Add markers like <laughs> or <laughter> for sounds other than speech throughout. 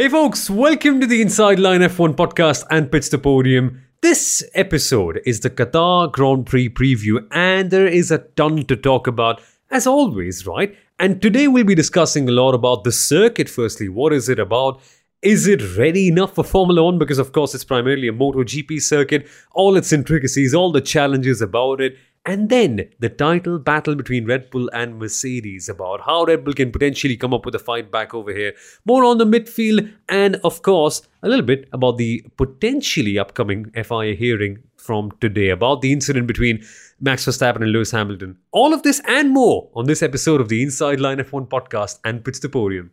Hey folks, welcome to the Inside Line F1 podcast and Pitch the Podium. This episode is the Qatar Grand Prix preview, and there is a ton to talk about, as always, right? And today we'll be discussing a lot about the circuit. Firstly, what is it about? Is it ready enough for Formula One? Because, of course, it's primarily a MotoGP circuit, all its intricacies, all the challenges about it. And then the title battle between Red Bull and Mercedes about how Red Bull can potentially come up with a fight back over here. More on the midfield, and of course, a little bit about the potentially upcoming FIA hearing from today about the incident between Max Verstappen and Lewis Hamilton. All of this and more on this episode of the Inside Line F1 podcast and Pits the Podium.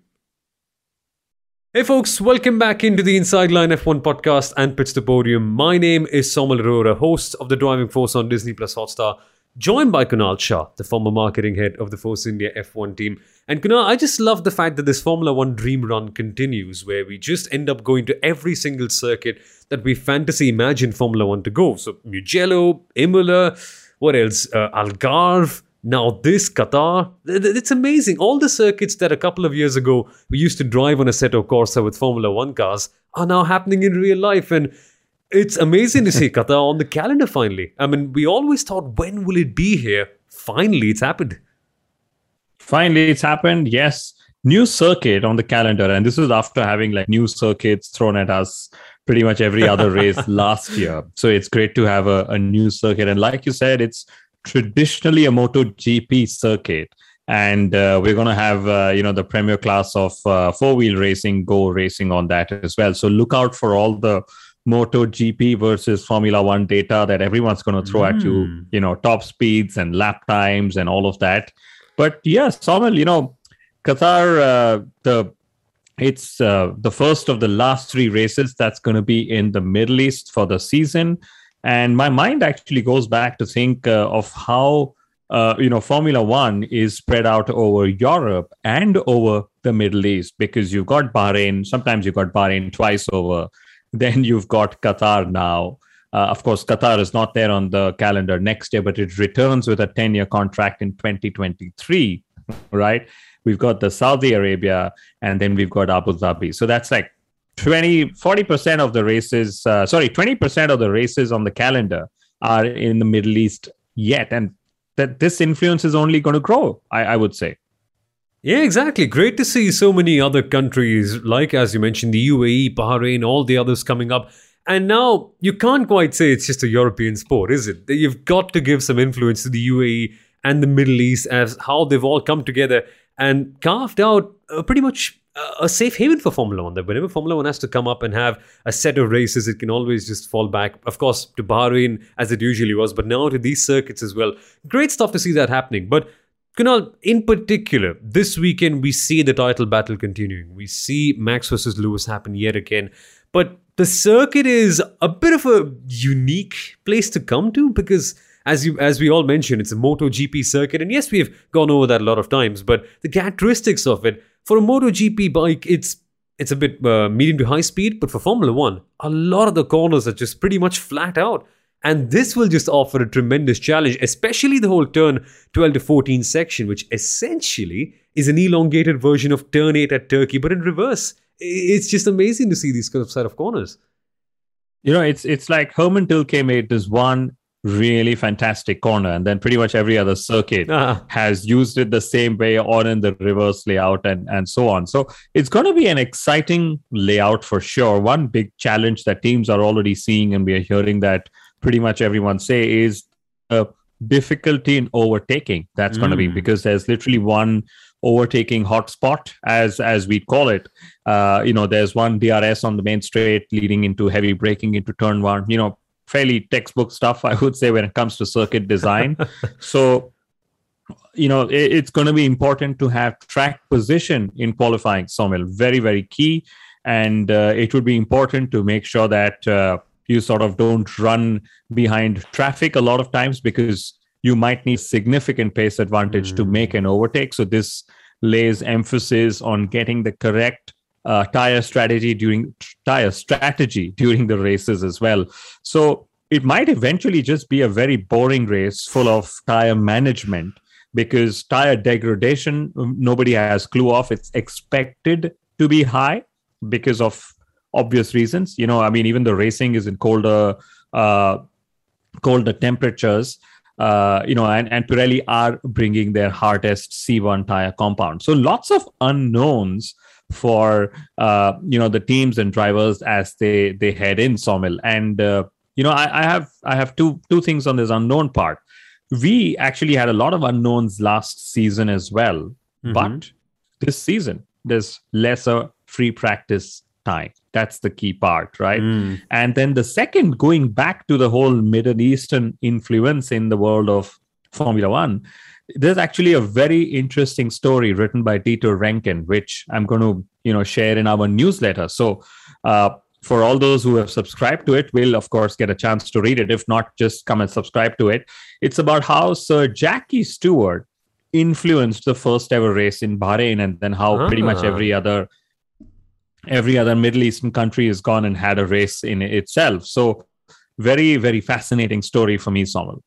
Hey folks, welcome back into the Inside Line F1 podcast and Pitch the Podium. My name is Somal Arora, host of The Driving Force on Disney Plus Hotstar, joined by Kunal Shah, the former marketing head of the Force India F1 team. And Kunal, I just love the fact that this Formula One dream run continues, where we just end up going to every single circuit that we fantasy imagine Formula One to go. So Mugello, Imola, what else? Uh, Algarve, now, this Qatar, it's amazing. All the circuits that a couple of years ago we used to drive on Assetto Corsa with Formula One cars are now happening in real life. And it's amazing to see Qatar on the calendar finally. I mean, we always thought, when will it be here? Finally, it's happened. Finally, it's happened. Yes. New circuit on the calendar. And this is after having like new circuits thrown at us pretty much every other race <laughs> last year. So it's great to have a, a new circuit. And like you said, it's traditionally a MotoGP circuit, and uh, we're going to have uh, you know the premier class of uh, four wheel racing go racing on that as well. So look out for all the MotoGP versus Formula One data that everyone's going to throw mm. at you. Hmm. You know top speeds and lap times and all of that. But yes, Samuel, you know Qatar, uh, the it's uh, the first of the last three races that's going to be in the Middle East for the season. And my mind actually goes back to think uh, of how uh, you know Formula One is spread out over Europe and over the Middle East because you've got Bahrain. Sometimes you've got Bahrain twice over. <laughs> Then you've got Qatar now. Uh, of course, Qatar is not there on the calendar next year, but it returns with a 10 year contract in 2023, right? We've got the Saudi Arabia and then we've got Abu Dhabi. So that's like 20 40% of the races uh, sorry 20% of the races on the calendar are in the middle east yet and that this influence is only going to grow I, I would say yeah, exactly. Great to see so many other countries, like as you mentioned, the UAE, Bahrain, all the others coming up. And now you can't quite say it's just a European sport, is it? You've got to give some influence to the UAE and the Middle East as how they've all come together and carved out pretty much uh, a safe haven for Formula One. That whenever Formula One has to come up and have a set of races, it can always just fall back, of course, to Bahrain as it usually was, but now to these circuits as well. Great stuff to see that happening. But Kunal, in particular, this weekend we see the title battle continuing. We see Max versus Lewis happen yet again. But the circuit is a bit of a unique place to come to because as you as we all mentioned, it's a MotoGP circuit, and yes, we have gone over that a lot of times. But the characteristics of it for a MotoGP bike, it's it's a bit uh, medium to high speed, but for Formula One, a lot of the corners are just pretty much flat out. And this will just offer a tremendous challenge, especially the whole turn 12 to 14 section, which essentially is an elongated version of turn 8 at Turkey, but in reverse. It's just amazing to see these kind of set of corners. You know, it's it's like Hermann Tilke made this one really fantastic corner and then pretty much every other circuit uh-huh. has used it the same way or in the reverse layout and and so on so it's going to be an exciting layout for sure one big challenge that teams are already seeing and we are hearing that pretty much everyone say is a difficulty in overtaking that's mm. going to be because there's literally one overtaking hotspot as as we call it uh, you know there's one drs on the main straight leading into heavy braking into turn one you know fairly textbook stuff, I would say, when it comes to circuit design. <laughs> so, you know, it, it's going to be important to have track position in qualifying, Somil. Very, very key. And uh, it would be important to make sure that uh, you sort of don't run behind traffic a lot of times because you might need significant pace advantage mm. to make an overtake. So, this lays emphasis on getting the correct uh, tire strategy during tire strategy during the races as well. So it might eventually just be a very boring race full of tire management because tire degradation nobody has clue of. It's expected to be high, because of obvious reasons. You know, I mean, even the racing is in colder, uh, colder temperatures. Uh, you know, and, and Pirelli are bringing their hardest C1 tire compound. So lots of unknowns for uh, you know the teams and drivers as they they head in Saumil. And uh, you know, I, I have I have two two things on this unknown part. We actually had a lot of unknowns last season as well, mm-hmm. but this season there's lesser free practice time. That's the key part, right? Mm. And then the second, going back to the whole Middle Eastern influence in the world of Formula One, there's actually a very interesting story written by Dieter Rencken, which I'm going to, you know, share in our newsletter. So, uh, for all those who have subscribed to it, will of course get a chance to read it. If not, just come and subscribe to it. It's about how Sir Jackie Stewart influenced the first ever race in Bahrain, and then how ah. pretty much ah. every other every other Middle Eastern country has gone and had a race in itself. So, very very fascinating story for me, Saumil.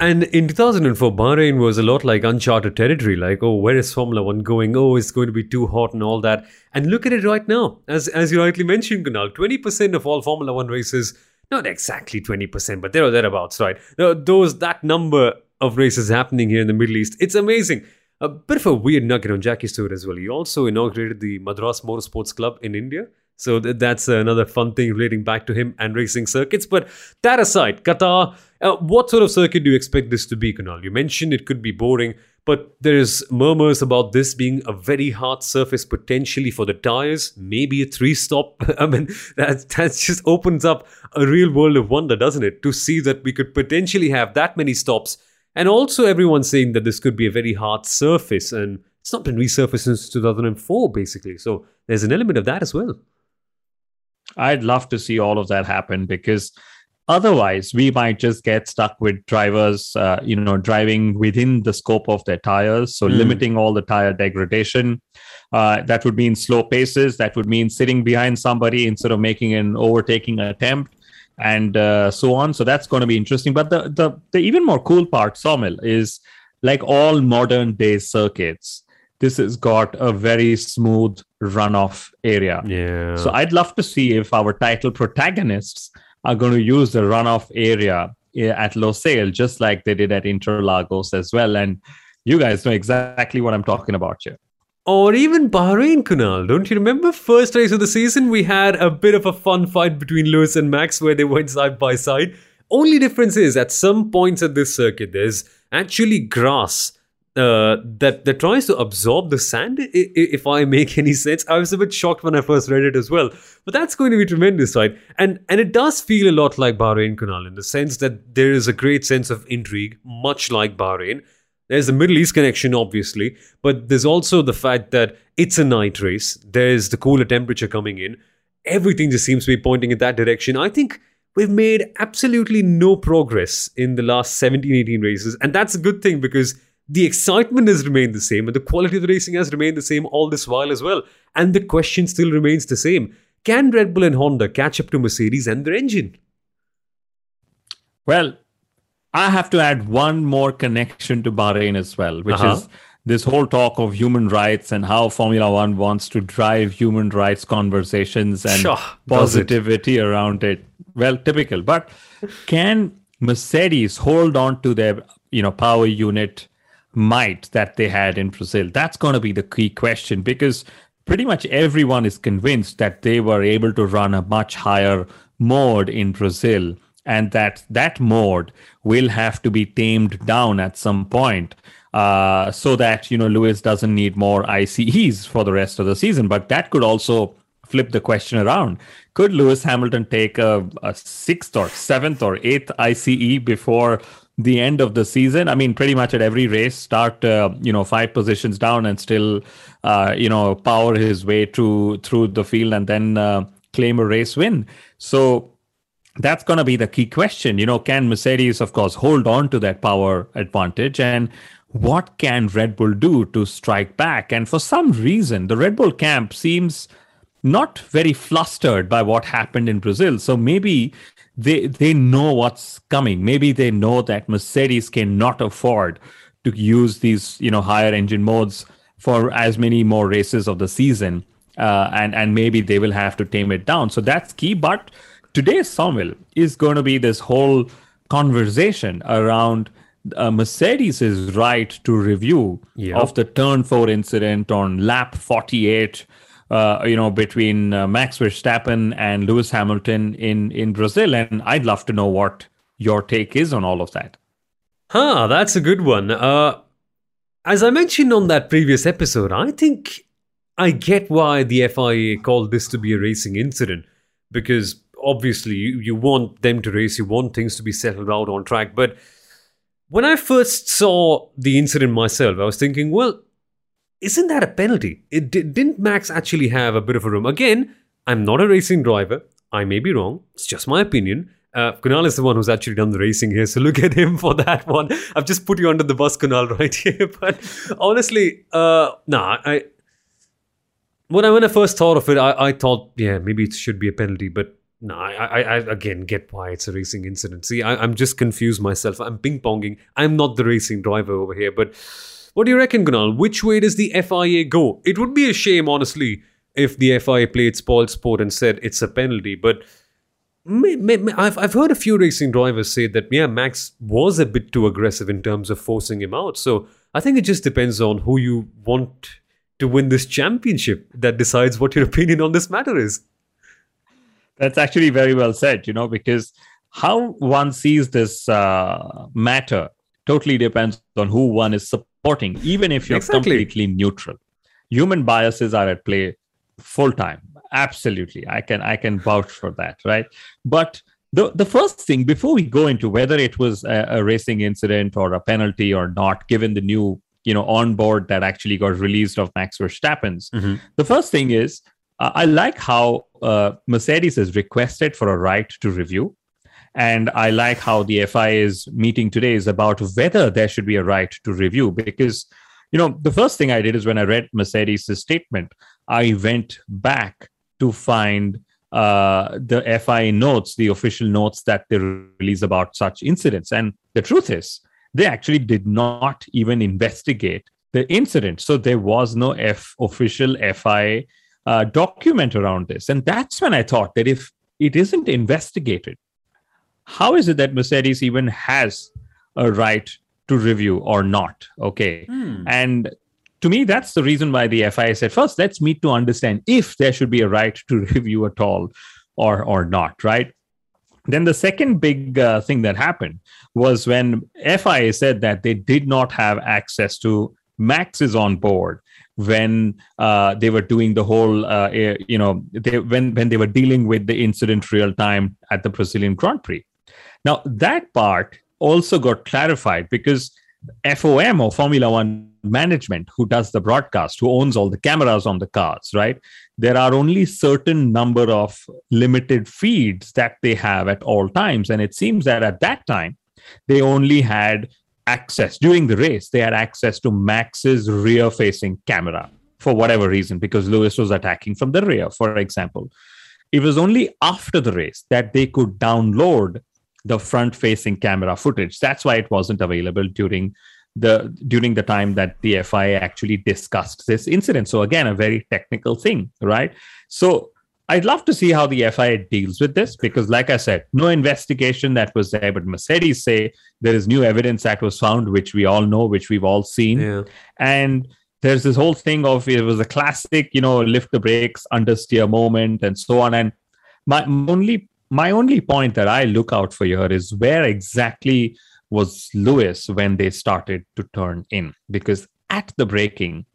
And in 2004, Bahrain was a lot like uncharted territory. Like, oh, where is Formula One going? Oh, it's going to be too hot and all that. And look at it right now. As as you rightly mentioned, Kunal, 20% of all Formula One races, not exactly 20%, but there or thereabouts, right? Those that number of races happening here in the Middle East. It's amazing. A bit of a weird nugget on Jackie Stewart as well. He also inaugurated the Madras Motorsports Club in India. So that's another fun thing relating back to him and racing circuits. But that aside, Qatar, uh, what sort of circuit do you expect this to be, Kunal? You mentioned it could be boring, but there's murmurs about this being a very hard surface potentially for the tires, maybe a three stop. <laughs> I mean, that, that just opens up a real world of wonder, doesn't it? To see that we could potentially have that many stops and also, everyone's saying that this could be a very hard surface, and it's not been resurfaced since 2004, basically. So there's an element of that as well. I'd love to see all of that happen because otherwise we might just get stuck with drivers uh, you know driving within the scope of their tires so mm. limiting all the tire degradation uh, that would mean slow paces that would mean sitting behind somebody instead of making an overtaking attempt and uh, so on. So that's going to be interesting. But the, the the even more cool part, Sawmill, is like all modern day circuits. This has got a very smooth runoff area. Yeah. So I'd love to see if our title protagonists are going to use the runoff area eh, at Losail, just like they did at Interlagos as well. And you guys know exactly what I'm talking about here. Or even Bahrain, Kunal. Don't you remember first race of the season? We had a bit of a fun fight between Lewis and Max where they went side by side. Only difference is at some points at this circuit, there's actually grass uh, that that tries to absorb the sand. If I make any sense, I was a bit shocked when I first read it as well. But that's going to be tremendous, right? And and it does feel a lot like Bahrain, Kunal, in the sense that there is a great sense of intrigue, much like Bahrain. There's the Middle East connection, obviously, but there's also the fact that it's a night race. There's the cooler temperature coming in. Everything just seems to be pointing in that direction. I think we've made absolutely no progress in the last 17, 18 races. And that's a good thing because the excitement has remained the same and the quality of the racing has remained the same all this while as well. And the question still remains the same. Can Red Bull and Honda catch up to Mercedes and their engine? Well, I have to add one more connection to Bahrain as well, which uh-huh. is this whole talk of human rights and how Formula One wants to drive human rights conversations and sure, positivity it. around it. Well, typical. But can Mercedes hold on to their you know power unit might that they had in Brazil? That's going to be the key question because pretty much everyone is convinced that they were able to run a much higher mode in Brazil and that that mode will have to be tamed down at some point uh, so that you know Lewis doesn't need more ICEs for the rest of the season. But that could also flip the question around. Could Lewis Hamilton take a, a sixth or seventh or eighth ICE before the end of the season? I mean, pretty much at every race, start uh, you know five positions down and still uh, you know power his way through through the field and then uh, claim a race win. So that's going to be the key question. You know, can Mercedes, of course, hold on to that power advantage? And what can Red Bull do to strike back? And for some reason, the Red Bull camp seems not very flustered by what happened in Brazil. So maybe they they know what's coming. Maybe they know that Mercedes cannot afford to use these, you know, higher engine modes for as many more races of the season uh, and and maybe they will have to tame it down. So that's key. But today's sawmill is going to be this whole conversation around uh, Mercedes' right to review Yeah. of the turn four incident on lap 48. Uh, you know, between uh, Max Verstappen and Lewis Hamilton in in Brazil, and I'd love to know what your take is on all of that. Huh, that's a good one. Uh, as I mentioned on that previous episode, I think I get why the FIA called this to be a racing incident because obviously you, you want them to race, you want things to be settled out on track. But when I first saw the incident myself, I was thinking, well, isn't that a penalty? It di- didn't Max actually have a bit of a room? Again, I'm not a racing driver. I may be wrong. It's just my opinion. Uh, Kunal is the one who's actually done the racing here, so look at him for that one. I've just put you under the bus, Kunal, <laughs> right here. But honestly, uh, nah, I when I when I first thought of it, I, I thought, yeah, maybe it should be a penalty, but no, I, I, I again get why it's a racing incident. See, I, I'm just confused myself. I'm ping ponging. I'm not the racing driver over here, but what do you reckon, Kunal? Which way does the FIA go? It would be a shame, honestly, if the FIA played spoil sport and said it's a penalty, but. May, may, may- I've, I've heard a few racing drivers say that, yeah, Max was a bit too aggressive in terms of forcing him out. So I think it just depends on who you want to win this championship that decides what your <laughs> opinion on this matter is. That's actually very well said, you know, because how one sees this uh, matter totally depends on who one is supporting, even if you're Exactly. completely neutral. Human biases are at play full time. Absolutely. I can I can vouch for that, right? But the, the first thing before we go into whether it was a, a racing incident or a penalty or not, given the new you know on board that actually got released of Max Verstappen's, the first thing is uh, I like how uh, Mercedes has requested for a right to review. And I like how the FIA's meeting today is about whether there should be a right to review. Because, you know, the first thing I did is when I read Mercedes' statement, I went back to find uh, the FIA notes, the official notes that they release about such incidents. And the truth is, they actually did not even investigate the incident. So there was no F official FIA uh, document around this. And that's when I thought that if it isn't investigated, how is it that Mercedes even has a right to review or not? Okay. And to me, that's the reason why the FIA said first, let's meet to understand if there should be a right to <laughs> review at all or, or not, right? Then the second big uh, thing that happened was when FIA said that they did not have access to Max's on board when uh, they were doing the whole, uh, you know, they, when when they were dealing with the incident real time at the Brazilian Grand Prix. Now that part also got clarified because FOM or Formula One management, who does the broadcast, who owns all the cameras on the cars, right? There are only certain number of limited feeds that they have at all times, and it seems that at that time they only had access during the race. They had access to Max's rear-facing camera for whatever reason, because Lewis was attacking from the rear, for example. It was only after the race that they could download the front facing camera footage that's why it wasn't available during the during the time that the FIA actually discussed this incident so again a very technical thing right so I'd love to see how the FIA deals with this because, like I said, no investigation that was there. But Mercedes say there is new evidence that was found, which we all know, which we've all seen. Yeah. And there's this whole thing of it was a classic, you know, lift the brakes, understeer moment, and so on. And my only my only point that I look out for here is where exactly was Lewis when they started to turn in? Because at the braking,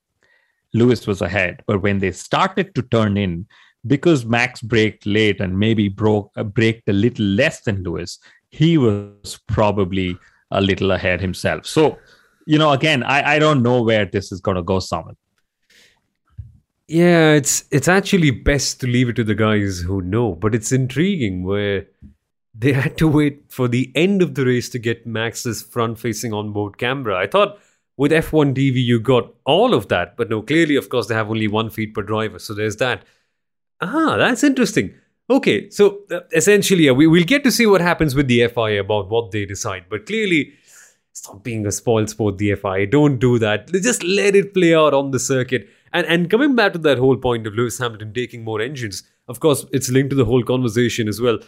Lewis was ahead, but when they started to turn in, because Max braked late and maybe broke uh, braked a little less than Lewis, he was probably a little ahead himself. So, you know, again, I, I don't know where this is going to go, Simon. Yeah, it's it's actually best to leave it to the guys who know, but it's intriguing where they had to wait for the end of the race to get Max's front-facing onboard camera. I thought with F1 TV you got all of that, but no, clearly, of course, they have only one feed per driver, so there's that. Ah, that's interesting. Okay, so uh, essentially, we, we'll get to see what happens with the FIA about what they decide, but clearly, stop being a spoil sport, the FIA. Don't do that. Just let it play out on the circuit. And and coming back to that whole point of Lewis Hamilton taking more engines, of course, it's linked to the whole conversation as well.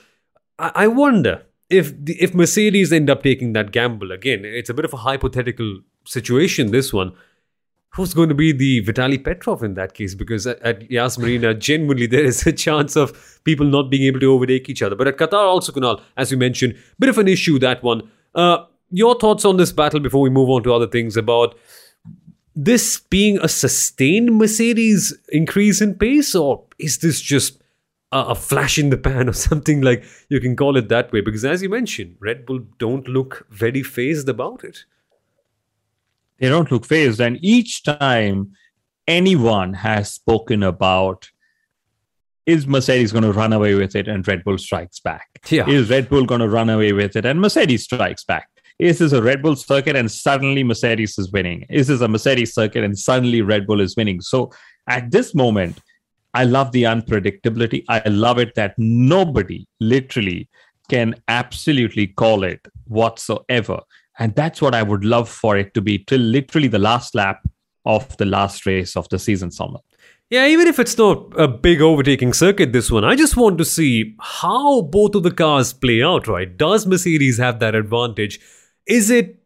I, I wonder if the, if Mercedes end up taking that gamble again. It's a bit of a hypothetical situation. This one. Who's going to be the Vitaly Petrov in that case? Because at, at Yas Marina, genuinely, there is a <laughs> chance of people not being able to overtake each other. But at Qatar, also, Kunal, as you mentioned, bit of an issue that one. Uh, your thoughts on this battle before we move on to other things about this being a sustained Mercedes increase in pace, or is this just a, a, flash in the pan <laughs> or something like you can call it that way? Because as you mentioned, Red Bull don't look very fazed about it. They don't look fazed, and each time anyone has spoken about is Mercedes going to run away with it and Red Bull strikes back? Yeah. Is Red Bull going to run away with it and Mercedes strikes back? Is this a Red Bull circuit and suddenly Mercedes is winning? Is this a Mercedes circuit and suddenly Red Bull is winning? So at this moment, I love the unpredictability. I love it that nobody literally can absolutely call it whatsoever. And that's what I would love for it to be till literally the last lap of the last race of the season summer. Yeah, even if it's not a big overtaking circuit, this one, I just want to see how both of the cars play out, right? Does Mercedes have that advantage? Is it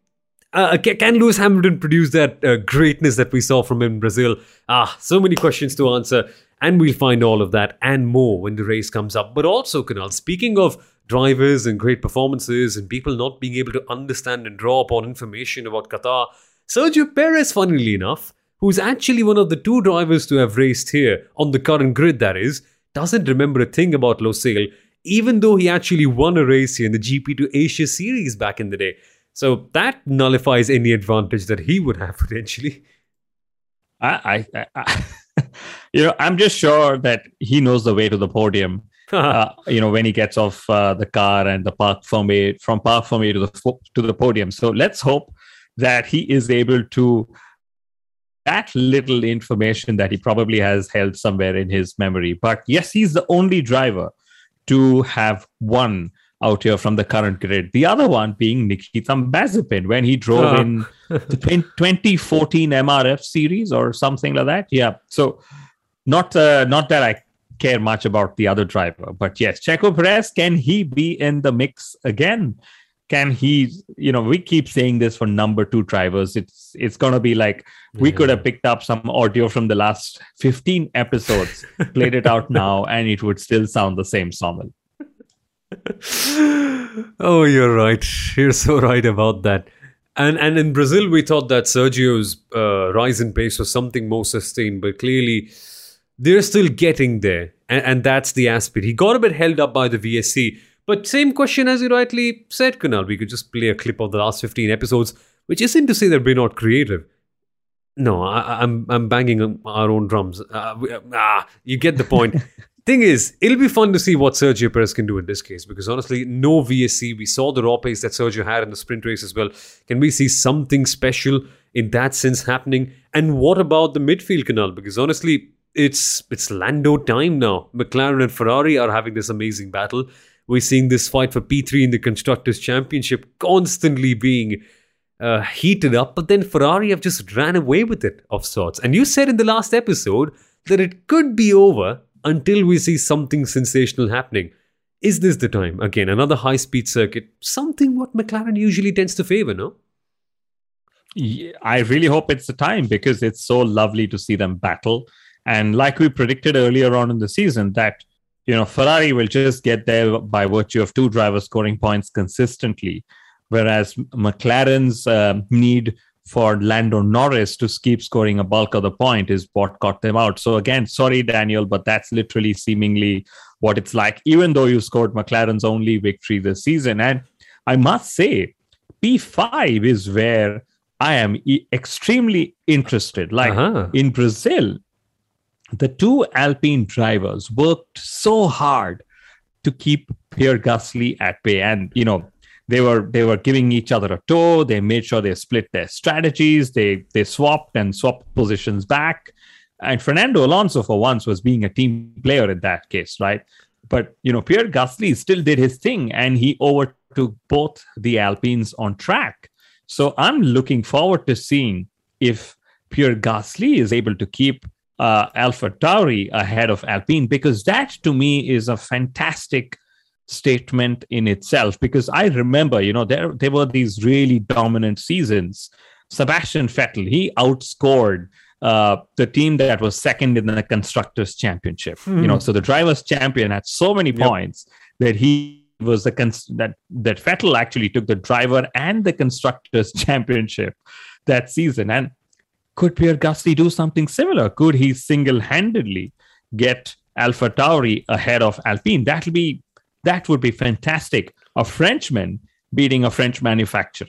uh, can Lewis Hamilton produce that uh, greatness that we saw from him in Brazil? Ah, so many questions to answer, and we'll find all of that and more when the race comes up. But also, Kunal, speaking of drivers and great performances and people not being able to understand and draw upon information about Qatar, Sergio Perez, funnily enough, who's actually one of the two drivers to have raced here on the current grid, that is, doesn't remember a thing about Losail, even though he actually won a race here in the GP2 Asia series back in the day. So that nullifies any advantage that he would have <laughs> potentially. I, I, I <laughs> you know, I'm just sure that he knows the way to the podium. Uh, you know, when he gets off uh, the car and the park from a from park from a to the to the podium. So let's hope that he is able to that little information that he probably has held somewhere in his memory. But yes, he's the only driver to have won out here from the current grid. The other one being Nikita Mazepin when he drove uh. in the 2014 MRF series or something like that. Yeah. So not uh, not that I care much about the other driver, but yes, Checo Perez can he be in the mix again? Can he? You know, we keep saying this for number two drivers. It's it's gonna be like we yeah. could have picked up some audio from the last 15 episodes, played it out now, <laughs> and it would still sound the same, Samal. <laughs> oh, you're right. You're so right about that. And and in Brazil, we thought that Sergio's uh, rise in pace was something more sustained, but clearly they're still getting there, and, and that's the aspect. He got a bit held up by the VSC, but same question as you rightly said, Kunal. We could just play a clip of the last 15 episodes, which isn't to say that we're not creative. No, I, am I'm, I'm banging on our own drums. Uh, we, uh, ah, you get the point. <laughs> Thing is, it'll be fun to see what Sergio Perez can do in this case because honestly, no VSC. We saw the raw pace that Sergio had in the sprint race as well. Can we see something special in that sense happening? And what about the midfield Kunal? Because honestly, it's it's Lando time now. McLaren and Ferrari are having this amazing battle. We're seeing this fight for P3 in the Constructors' Championship constantly being uh, heated up, but then Ferrari have just ran away with it of sorts. And you said in the last episode that it could be over until we see something sensational happening. Is this the time? Again, another high speed circuit, something what McLaren usually tends to favor, no? Yeah, I really hope it's the time because it's so lovely to see them battle. And like we predicted earlier on in the season, that you know Ferrari will just get there by virtue of two drivers scoring points consistently, whereas McLaren's uh, need for Lando Norris to keep scoring a bulk of the point is what got them out. So again, sorry Daniel, but that's literally seemingly what it's like. Even though you scored McLaren's only victory this season, and I must say, P5 is where I am e- extremely interested. Like uh-huh. in Brazil, the two Alpine drivers worked so hard to keep Pierre Gasly at bay, and you know they were they were giving each other a tow. They made sure they split their strategies. They they swapped and swapped positions back. And Fernando Alonso, for once, was being a team player in that case, right? But you know, Pierre Gasly still did his thing, and he overtook both the Alpines on track. So I'm looking forward to seeing if Pierre Gasly is able to keep uh, Alpha Tauri ahead of Alpine because that to me is a fantastic statement in itself. Because I remember, you know, there there were these really dominant seasons. Sebastian Vettel he outscored uh, the team that was second in the constructors championship. Mm. You know, so the drivers champion had so many yep. points that he was the cons- that that Vettel actually took the driver and the constructors <laughs> championship that season. And could Pierre Gasly do something similar? Could he single-handedly get Alpha Tauri ahead of Alpine? That'll be that would be fantastic. A Frenchman beating a French manufacturer.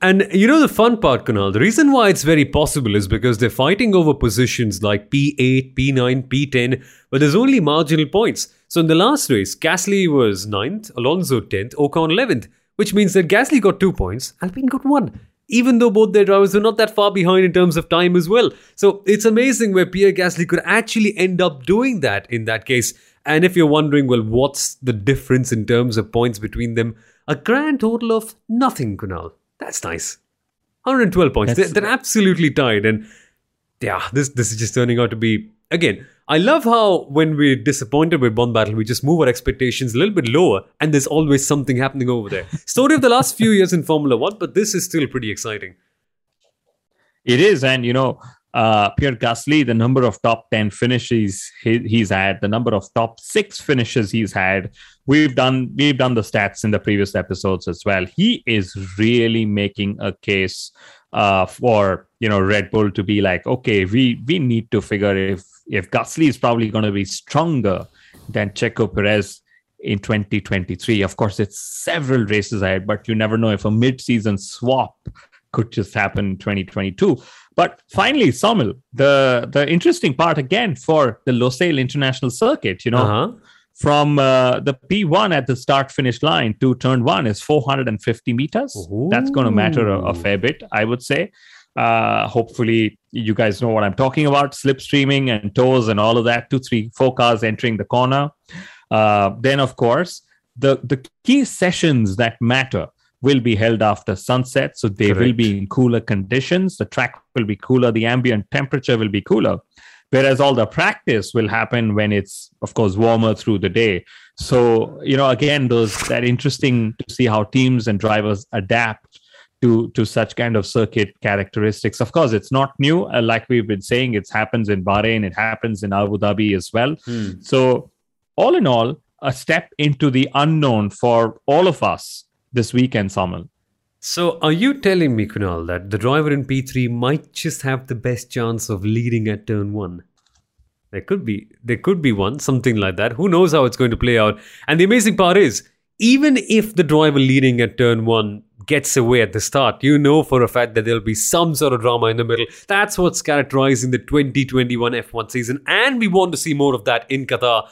And you know the fun part, Kunal? The reason why it's very possible is because they're fighting over positions like P8, P9, P10, but there's only marginal points. So in the last race, Gasly was 9th, Alonso 10th, Ocon 11th, which means that Gasly got 2 points, Alpine got 1 even though both their drivers were not that far behind in terms of time as well. So it's amazing where Pierre Gasly could actually end up doing that in that case. And if you're wondering, well, what's the difference in terms of points between them? A grand total of nothing, Kunal. That's nice. 112 points. They're, they're absolutely tied. And yeah, this, this is just turning out to be, again, I love how when we're disappointed with one battle, we just move our expectations a little bit lower, and there's always something happening over there. <laughs> Story of the last few years in Formula One, but this is still pretty exciting. It is, and you know, uh, Pierre Gasly, the number of top ten finishes he, he's had, the number of top six finishes he's had, we've done we've done the stats in the previous episodes as well. He is really making a case uh, for you know Red Bull to be like, okay, we we need to figure if if Gasly is probably going to be stronger than Checo Perez in 2023. Of course, it's several races ahead, but you never know if a mid-season swap could just happen in 2022. But finally, Somil, the the interesting part again for the Losail International Circuit, you know, uh-huh. from uh, the P1 at the start finish line to turn one is 450 meters. Ooh. That's going to matter a, a fair bit, I would say. Uh, hopefully, you guys know what I'm talking about slipstreaming and tows and all of that. Two, three, four cars entering the corner. Uh, then, of course, the, the key sessions that matter will be held after sunset. So they Correct. will be in cooler conditions. The track will be cooler. The ambient temperature will be cooler. Whereas all the practice will happen when it's, of course, warmer through the day. So, you know, again, those that interesting to see how teams and drivers adapt to to such kind of circuit characteristics. Of course, it's not new. Uh, like we've been saying, it happens in Bahrain, it happens in Abu Dhabi as well. Hmm. So, all in all, a step into the unknown for all of us this weekend, Samuel. So, are you telling me, Kunal, that the driver in P3 might just have the best chance of leading at turn one? There could be, there could be one, something like that. Who knows how it's going to play out? And the amazing part is, even if the driver leading at turn one gets away at the start, you know for a fact that there'll be some sort of drama in the middle. That's what's characterizing the 2021 F1 season, and we want to see more of that in Qatar.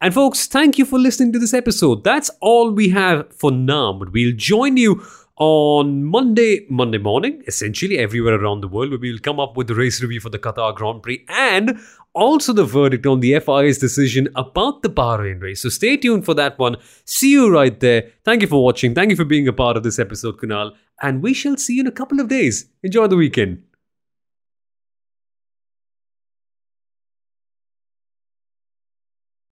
And folks, thank you for listening to this episode. That's all we have for now, but we'll join you on Monday, Monday morning, essentially everywhere around the world, where we'll come up with the race review for the Qatar Grand Prix and also the verdict on the FIA's decision about the Bahrain race. So stay tuned for that one. See you right there. Thank you for watching. Thank you for being a part of this episode, Kunal. And we shall see you in a couple of days. Enjoy the weekend.